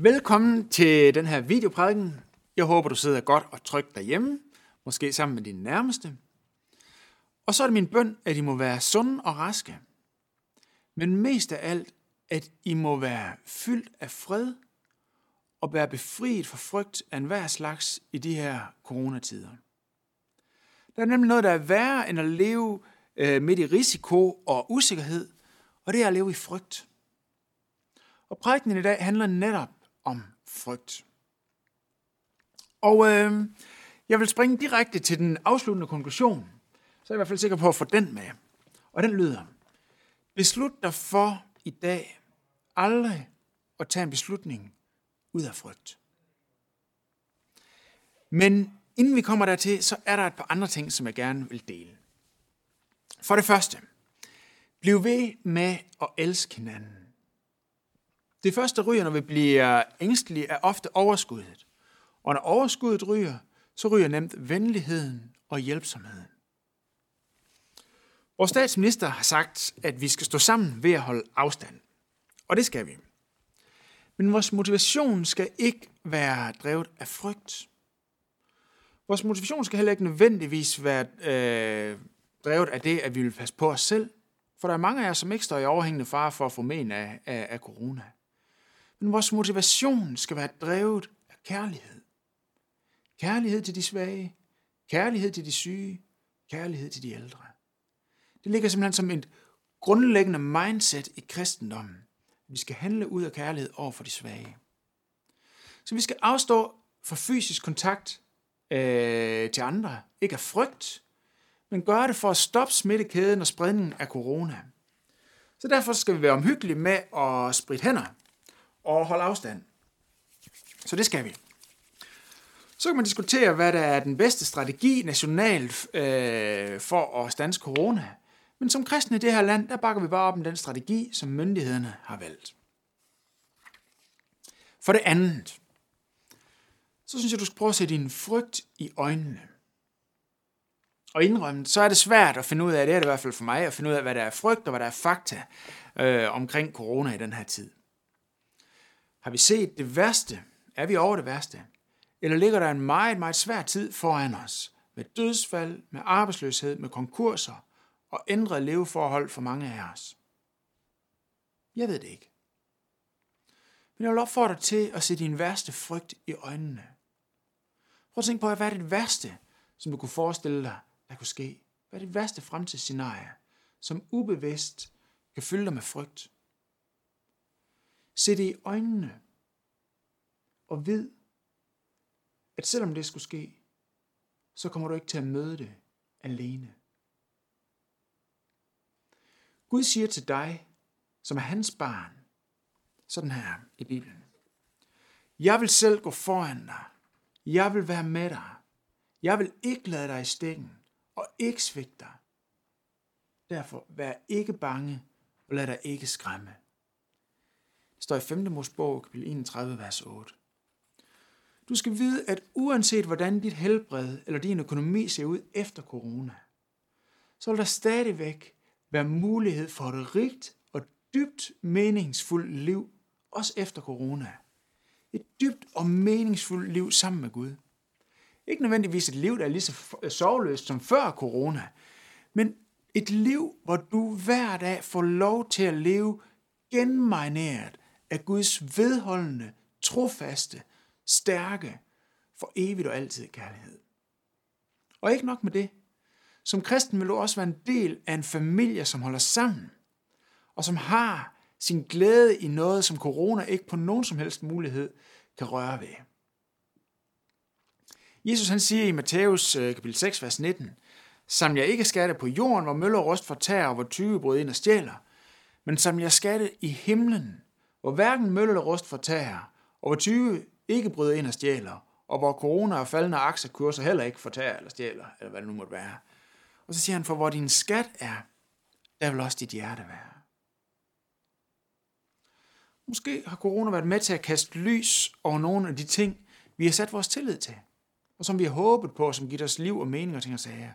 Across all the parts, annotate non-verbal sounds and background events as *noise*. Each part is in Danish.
Velkommen til den her videoprædiken. Jeg håber, du sidder godt og trygt derhjemme, måske sammen med dine nærmeste. Og så er det min bøn, at I må være sunde og raske. Men mest af alt, at I må være fyldt af fred og være befriet fra frygt af enhver slags i de her coronatider. Der er nemlig noget, der er værre end at leve øh, midt i risiko og usikkerhed, og det er at leve i frygt. Og prædiken i dag handler netop om frygt. Og øh, jeg vil springe direkte til den afsluttende konklusion, så er jeg i hvert fald sikker på at få den med. Og den lyder, beslut dig for i dag aldrig at tage en beslutning ud af frygt. Men inden vi kommer dertil, så er der et par andre ting, som jeg gerne vil dele. For det første, bliv ved med at elske hinanden. Det første, der ryger, når vi bliver ængstelige, er ofte overskuddet. Og når overskuddet ryger, så ryger nemt venligheden og hjælpsomheden. Vores statsminister har sagt, at vi skal stå sammen ved at holde afstand. Og det skal vi. Men vores motivation skal ikke være drevet af frygt. Vores motivation skal heller ikke nødvendigvis være øh, drevet af det, at vi vil passe på os selv. For der er mange af os, som ikke står i overhængende fare for at få men af, af, af corona. Men vores motivation skal være drevet af kærlighed. Kærlighed til de svage, kærlighed til de syge, kærlighed til de ældre. Det ligger simpelthen som et grundlæggende mindset i kristendommen. Vi skal handle ud af kærlighed over for de svage. Så vi skal afstå fra fysisk kontakt øh, til andre. Ikke af frygt, men gøre det for at stoppe smittekæden og spredningen af corona. Så derfor skal vi være omhyggelige med at spritte hænder og holde afstand. Så det skal vi. Så kan man diskutere, hvad der er den bedste strategi nationalt øh, for at stanse corona. Men som kristne i det her land, der bakker vi bare op om den strategi, som myndighederne har valgt. For det andet, så synes jeg, du skal prøve at sætte din frygt i øjnene. Og indrømme, så er det svært at finde ud af, det er det i hvert fald for mig, at finde ud af, hvad der er frygt og hvad der er fakta øh, omkring corona i den her tid. Har vi set det værste? Er vi over det værste? Eller ligger der en meget, meget svær tid foran os? Med dødsfald, med arbejdsløshed, med konkurser og ændrede leveforhold for mange af os? Jeg ved det ikke. Men jeg vil opfordre dig til at se din værste frygt i øjnene. Prøv at tænke på, hvad er det værste, som du kunne forestille dig, der kunne ske? Hvad er det værste fremtidsscenarie, som ubevidst kan fylde dig med frygt? Se det i øjnene og vid, at selvom det skulle ske, så kommer du ikke til at møde det alene. Gud siger til dig, som er hans barn, sådan her i Bibelen. Jeg vil selv gå foran dig. Jeg vil være med dig. Jeg vil ikke lade dig i stikken og ikke svigte dig. Derfor vær ikke bange og lad dig ikke skræmme. Det står i 5. Mosebog, kapitel 31, vers 8. Du skal vide, at uanset hvordan dit helbred eller din økonomi ser ud efter corona, så vil der stadigvæk være mulighed for et rigt og dybt meningsfuldt liv, også efter corona. Et dybt og meningsfuldt liv sammen med Gud. Ikke nødvendigvis et liv, der er lige så sovløst som før corona, men et liv, hvor du hver dag får lov til at leve genmarineret af Guds vedholdende, trofaste, stærke, for evigt og altid kærlighed. Og ikke nok med det. Som kristen vil du også være en del af en familie, som holder sammen, og som har sin glæde i noget, som corona ikke på nogen som helst mulighed kan røre ved. Jesus han siger i Matthæus øh, kapitel 6, vers 19, Sam jeg ikke skatte på jorden, hvor møller rust fortærer, og hvor tyve brød ind og stjæler, men som jeg skatte i himlen, hvor hverken møl eller rust fortager, og hvor 20 ikke bryder ind og stjæler, og hvor corona og faldende aktiekurser heller ikke fortager eller stjæler, eller hvad det nu måtte være. Og så siger han, for hvor din skat er, der vil også dit hjerte være. Måske har corona været med til at kaste lys over nogle af de ting, vi har sat vores tillid til, og som vi har håbet på, som giver os liv og mening og ting og sager,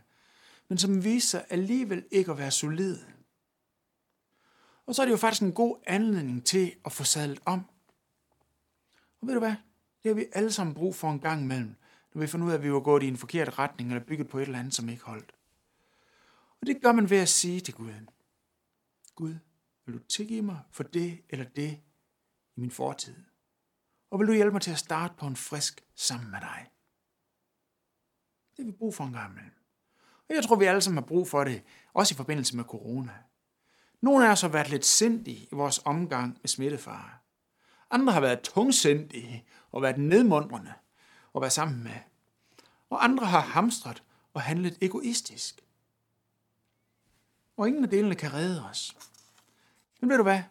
men som viser sig alligevel ikke at være solide. Og så er det jo faktisk en god anledning til at få sadlet om. Og ved du hvad? Det har vi alle sammen brug for en gang imellem, når vi finder ud af, at vi var gået i en forkert retning, eller bygget på et eller andet, som ikke holdt. Og det gør man ved at sige til Gud, Gud, vil du tilgive mig for det eller det i min fortid? Og vil du hjælpe mig til at starte på en frisk sammen med dig? Det har vi brug for en gang imellem. Og jeg tror, vi alle sammen har brug for det, også i forbindelse med corona. Nogle af os har været lidt sindige i vores omgang med smittefare. Andre har været tungsindige og været nedmundrende og været sammen med. Og andre har hamstret og handlet egoistisk. Og ingen af delene kan redde os. Men ved du hvad?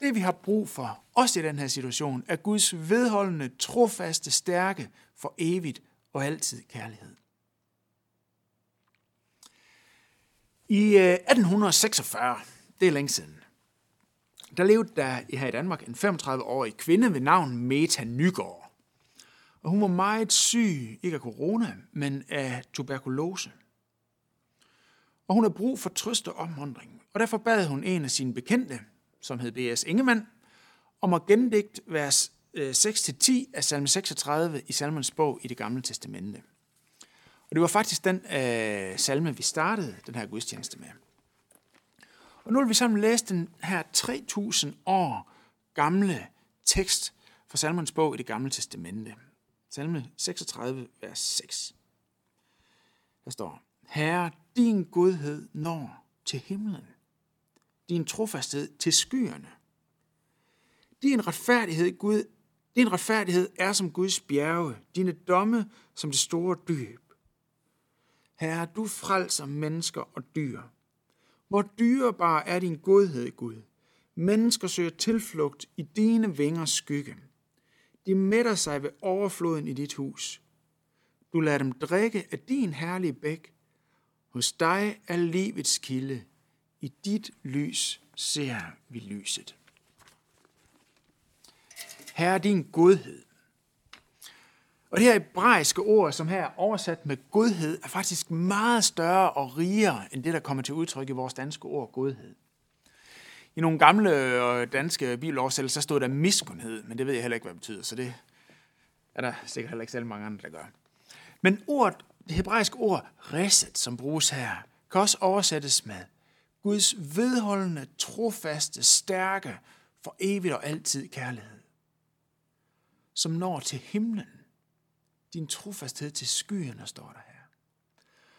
Det vi har brug for, også i den her situation, er Guds vedholdende, trofaste, stærke, for evigt og altid kærlighed. I øh, 1846, det er længe siden, der levede der her i Danmark en 35-årig kvinde ved navn Meta Nygaard. Og hun var meget syg, ikke af corona, men af tuberkulose. Og hun havde brug for trøst og omvandring. Og derfor bad hun en af sine bekendte, som hed B.S. Ingemann, om at gendigte vers øh, 6-10 af salme 36 i salmens bog i det gamle testamente. Og det var faktisk den øh, salme, vi startede den her gudstjeneste med. Og nu vil vi sammen læse den her 3000 år gamle tekst fra Salmons bog i det gamle testamente. Salme 36, vers 6. Der står, Herre, din godhed når til himlen, din trofasthed til skyerne. Din retfærdighed, Gud, din retfærdighed er som Guds bjerge, dine domme som det store dyb. Herre, du frelser mennesker og dyr. Hvor dyrebar er din godhed, Gud. Mennesker søger tilflugt i dine vingers skygge. De mætter sig ved overfloden i dit hus. Du lader dem drikke af din herlige bæk. Hos dig er livets kilde. I dit lys ser vi lyset. Herre, din godhed. Og det her hebraiske ord, som her er oversat med godhed, er faktisk meget større og rigere end det, der kommer til udtryk i vores danske ord godhed. I nogle gamle øh, danske bibeloversættelser stod der miskundhed, men det ved jeg heller ikke, hvad det betyder, så det er der sikkert heller ikke selv mange andre, der gør. Men ordet, det hebraiske ord reset, som bruges her, kan også oversættes med Guds vedholdende, trofaste, stærke, for evigt og altid kærlighed, som når til himlen din trofasthed til skyerne, står der her.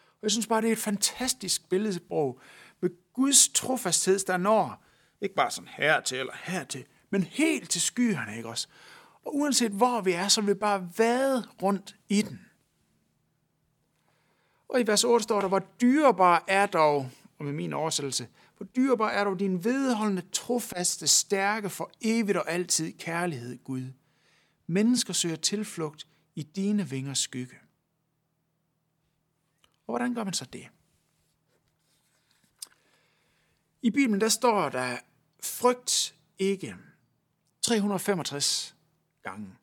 Og jeg synes bare, det er et fantastisk billedsprog med Guds trofasthed, der når ikke bare sådan hertil eller hertil, men helt til skyerne, ikke også? Og uanset hvor vi er, så vil vi bare vade rundt i den. Og i vers 8 står der, hvor dyrebar er dog, og med min oversættelse, hvor dyrebar er dog din vedholdende, trofaste, stærke, for evigt og altid kærlighed, Gud. Mennesker søger tilflugt i dine vingers skygge. Og hvordan gør man så det? I Bibelen der står der, frygt ikke 365 gange,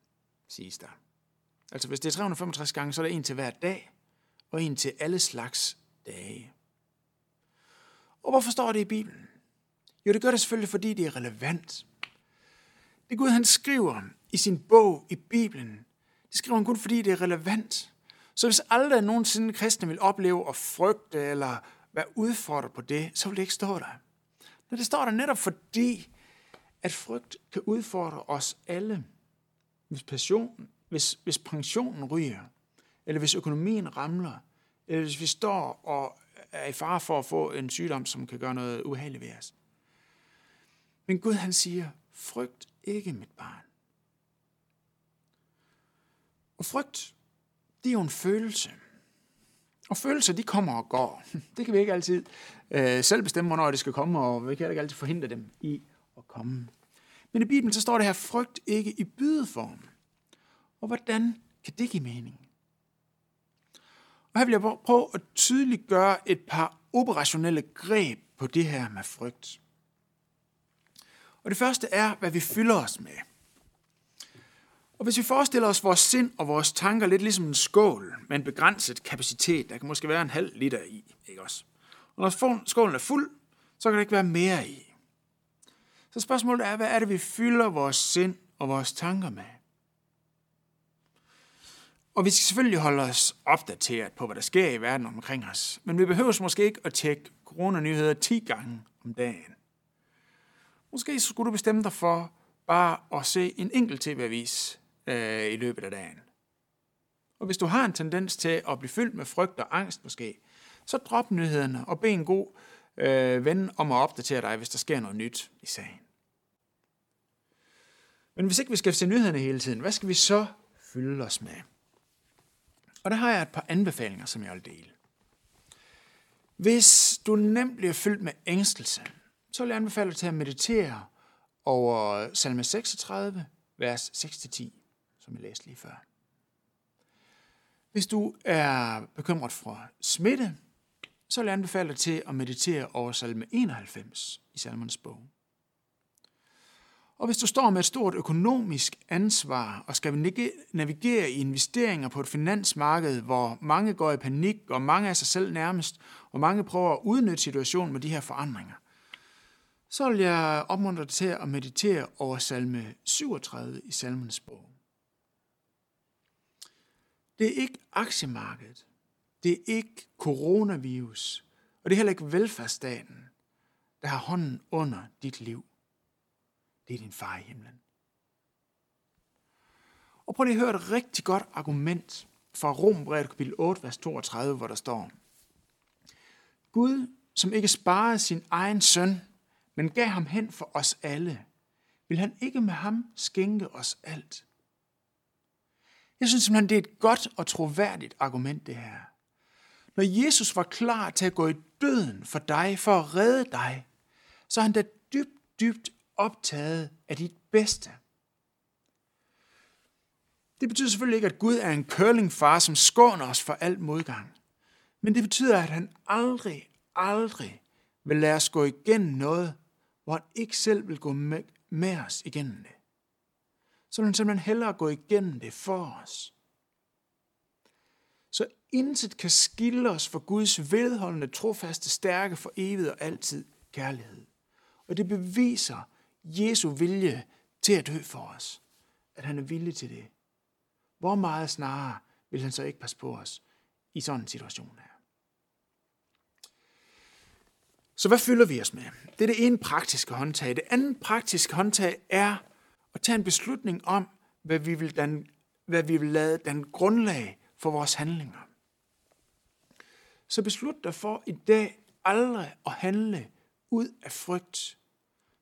siges der. Altså hvis det er 365 gange, så er der en til hver dag, og en til alle slags dage. Og hvorfor står det i Bibelen? Jo, det gør det selvfølgelig, fordi det er relevant. Det Gud, han skriver i sin bog i Bibelen, det skriver han kun, fordi det er relevant. Så hvis aldrig nogensinde kristne vil opleve at frygte eller være udfordret på det, så vil det ikke stå der. Men det står der netop fordi, at frygt kan udfordre os alle. Hvis, passion, hvis, hvis pensionen ryger, eller hvis økonomien ramler, eller hvis vi står og er i fare for at få en sygdom, som kan gøre noget uheldigt ved os. Men Gud han siger, frygt ikke mit barn. Og frygt, det er jo en følelse. Og følelser, de kommer og går. *laughs* Det kan vi ikke altid øh, selv bestemme, hvornår det skal komme, og vi kan ikke altid forhindre dem i at komme. Men i Bibelen, så står det her, frygt ikke i bydeform. Og hvordan kan det give mening? Og her vil jeg prøve at tydeligt gøre et par operationelle greb på det her med frygt. Og det første er, hvad vi fylder os med. Og hvis vi forestiller os vores sind og vores tanker lidt ligesom en skål med en begrænset kapacitet, der kan måske være en halv liter i, ikke også? Og når skålen er fuld, så kan der ikke være mere i. Så spørgsmålet er, hvad er det, vi fylder vores sind og vores tanker med? Og vi skal selvfølgelig holde os opdateret på, hvad der sker i verden omkring os. Men vi behøver måske ikke at tjekke coronanyheder 10 gange om dagen. Måske skulle du bestemme dig for bare at se en enkelt tv-avis øh, i løbet af dagen. Og hvis du har en tendens til at blive fyldt med frygt og angst måske, så drop nyhederne og bed en god øh, ven om at opdatere dig, hvis der sker noget nyt i sagen. Men hvis ikke vi skal se nyhederne hele tiden, hvad skal vi så fylde os med? Og der har jeg et par anbefalinger, som jeg vil dele. Hvis du nemt bliver fyldt med ængstelse, så vil jeg anbefale dig til at meditere over salme 36, vers 6-10, som jeg læste lige før. Hvis du er bekymret for smitte, så vil jeg anbefale dig til at meditere over salme 91 i salmernes bog. Og hvis du står med et stort økonomisk ansvar og skal navigere i investeringer på et finansmarked, hvor mange går i panik, og mange er sig selv nærmest, og mange prøver at udnytte situationen med de her forandringer, så vil jeg opmuntre dig til at meditere over salme 37 i salmens bog. Det er ikke aktiemarkedet, det er ikke coronavirus, og det er heller ikke velfærdsstaten, der har hånden under dit liv. Det er din far i himlen. Og prøv lige at høre et rigtig godt argument fra Rombrevet kapitel 8, vers 32, hvor der står, Gud, som ikke sparede sin egen søn, men gav ham hen for os alle, vil han ikke med ham skænke os alt. Jeg synes simpelthen, det er et godt og troværdigt argument, det her. Når Jesus var klar til at gå i døden for dig, for at redde dig, så er han da dybt, dybt optaget af dit bedste. Det betyder selvfølgelig ikke, at Gud er en curlingfar, som skåner os for alt modgang. Men det betyder, at han aldrig, aldrig vil lade os gå igennem noget, hvor han ikke selv vil gå med, med os igennem det. Så vil han simpelthen hellere gå igennem det for os. Så intet kan skille os fra Guds vedholdende, trofaste, stærke, for evigt og altid kærlighed. Og det beviser Jesu vilje til at dø for os. At han er villig til det. Hvor meget snarere vil han så ikke passe på os i sådan en situation her? Så hvad fylder vi os med? Det er det ene praktiske håndtag. Det andet praktiske håndtag er at tage en beslutning om, hvad vi vil, den, hvad vi vil lade den grundlag for vores handlinger. Så beslut dig for i dag aldrig at handle ud af frygt.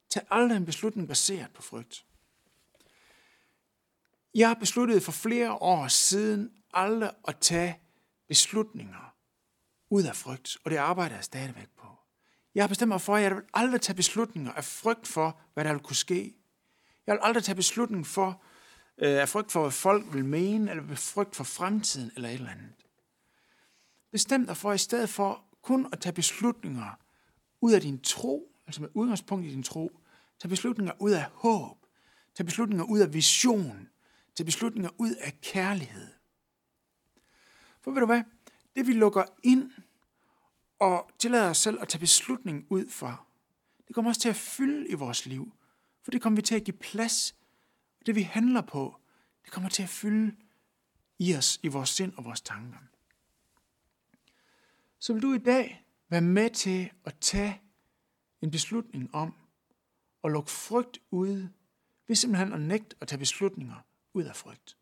Tag aldrig en beslutning baseret på frygt. Jeg har besluttet for flere år siden aldrig at tage beslutninger ud af frygt, og det arbejder jeg stadigvæk på. Jeg har bestemt mig for, at jeg vil aldrig tage beslutninger af frygt for, hvad der vil kunne ske. Jeg vil aldrig tage beslutning for, øh, af frygt for, hvad folk vil mene, eller frygt for fremtiden, eller et eller andet. Bestem dig for, i stedet for kun at tage beslutninger ud af din tro, altså med udgangspunkt i din tro, tage beslutninger ud af håb, tage beslutninger ud af vision, tage beslutninger ud af kærlighed. For ved du hvad? Det vi lukker ind og tillader os selv at tage beslutning ud fra, det kommer også til at fylde i vores liv. For det kommer vi til at give plads. Det vi handler på, det kommer til at fylde i os, i vores sind og vores tanker. Så vil du i dag være med til at tage en beslutning om at lukke frygt ude, ved simpelthen at nægte at tage beslutninger ud af frygt.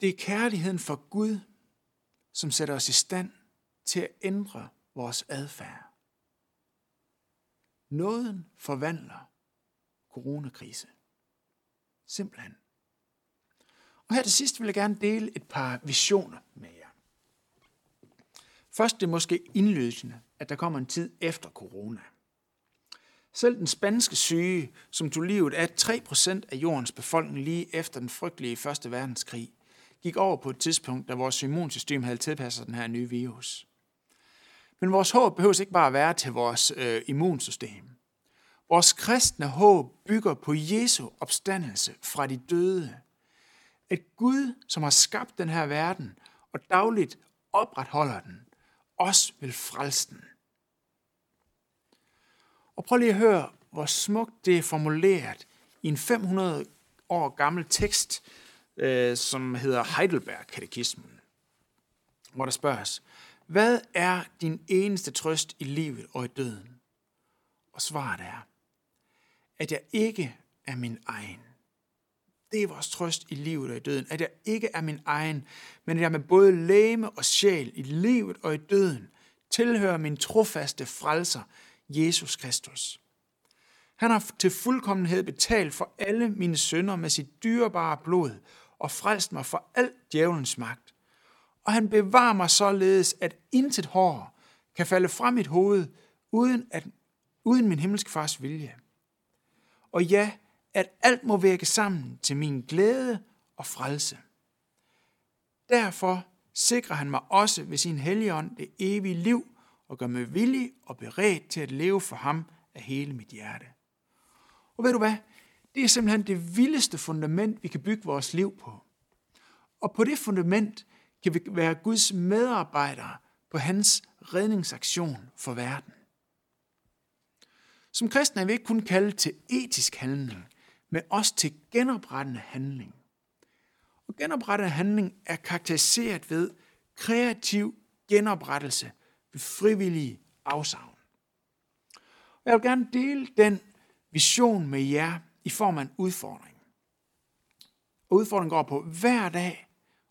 Det er kærligheden for Gud, som sætter os i stand til at ændre vores adfærd. Nåden forvandler coronakrise. Simpelthen. Og her til sidst vil jeg gerne dele et par visioner med jer. Først det er måske indløsende, at der kommer en tid efter corona. Selv den spanske syge, som tog livet af 3% af jordens befolkning lige efter den frygtelige første verdenskrig, gik over på et tidspunkt, da vores immunsystem havde tilpasset den her nye virus. Men vores håb behøver ikke bare at være til vores øh, immunsystem. Vores kristne håb bygger på Jesu opstandelse fra de døde. At Gud, som har skabt den her verden og dagligt opretholder den, også vil frelse den. Og prøv lige at høre, hvor smukt det er formuleret i en 500 år gammel tekst, øh, som hedder Heidelberg-katekismen, hvor der spørges, hvad er din eneste trøst i livet og i døden? Og svaret er, at jeg ikke er min egen. Det er vores trøst i livet og i døden, at jeg ikke er min egen, men at jeg med både læme og sjæl i livet og i døden tilhører min trofaste frelser, Jesus Kristus. Han har til fuldkommenhed betalt for alle mine sønder med sit dyrebare blod og frelst mig for al djævelens magt. Og han bevarer mig således, at intet hår kan falde fra mit hoved, uden, at, uden min himmelske fars vilje. Og ja, at alt må virke sammen til min glæde og frelse. Derfor sikrer han mig også ved sin helligånd det evige liv og gør mig villig og beredt til at leve for ham af hele mit hjerte. Og ved du hvad? Det er simpelthen det vildeste fundament, vi kan bygge vores liv på. Og på det fundament kan vi være Guds medarbejdere på hans redningsaktion for verden. Som kristne er vi ikke kun kaldet til etisk handling, men også til genoprettende handling. Og genoprettende handling er karakteriseret ved kreativ genoprettelse ved frivillige afsavn. Og jeg vil gerne dele den vision med jer i form af en udfordring. Og udfordringen går på hver dag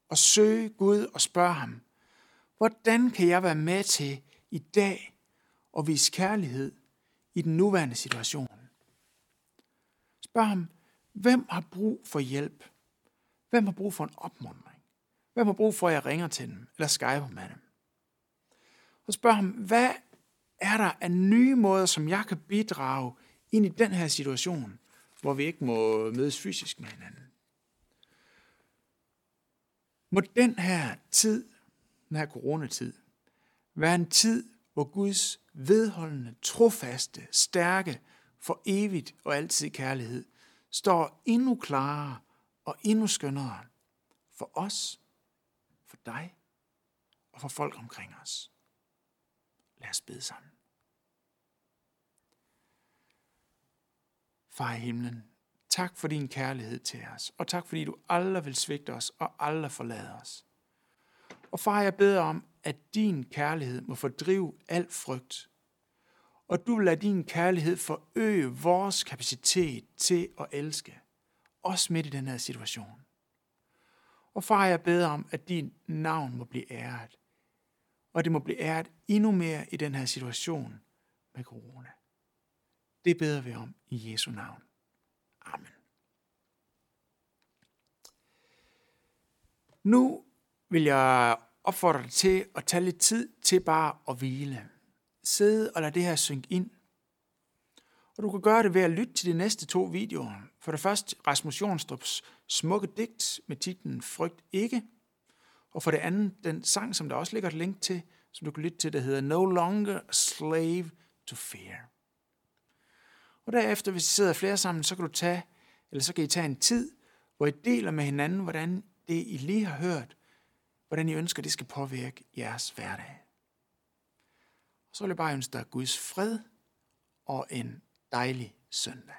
og søge Gud og spørge ham, hvordan kan jeg være med til i dag at vise kærlighed i den nuværende situation? Spørg ham, hvem har brug for hjælp? Hvem har brug for en opmuntring? Hvem har brug for, at jeg ringer til dem eller skyper med dem? Og spørg ham, hvad er der af nye måder, som jeg kan bidrage ind i den her situation, hvor vi ikke må mødes fysisk med hinanden? Må den her tid, den her coronatid, være en tid, hvor Guds vedholdende, trofaste, stærke, for evigt og altid kærlighed, står endnu klarere og endnu skønnere for os, for dig og for folk omkring os. Lad os bede sammen. Far i himlen, tak for din kærlighed til os, og tak fordi du aldrig vil svigte os og aldrig forlade os. Og far, jeg beder om, at din kærlighed må fordrive al frygt, og du vil lade din kærlighed forøge vores kapacitet til at elske, også midt i den her situation. Og far, jeg beder om, at din navn må blive æret, og det må blive æret endnu mere i den her situation med corona. Det beder vi om i Jesu navn. Nu vil jeg opfordre dig til at tage lidt tid til bare at hvile. Sidde og lade det her synke ind. Og du kan gøre det ved at lytte til de næste to videoer. For det første Rasmus Jonstrups smukke digt med titlen Frygt ikke. Og for det andet den sang, som der også ligger et link til, som du kan lytte til, der hedder No Longer a Slave to Fear. Og derefter, hvis I sidder flere sammen, så kan du tage, eller så kan I tage en tid, hvor I deler med hinanden, hvordan det, I lige har hørt, hvordan I ønsker, det skal påvirke jeres hverdag. Så vil jeg bare ønske dig Guds fred og en dejlig søndag.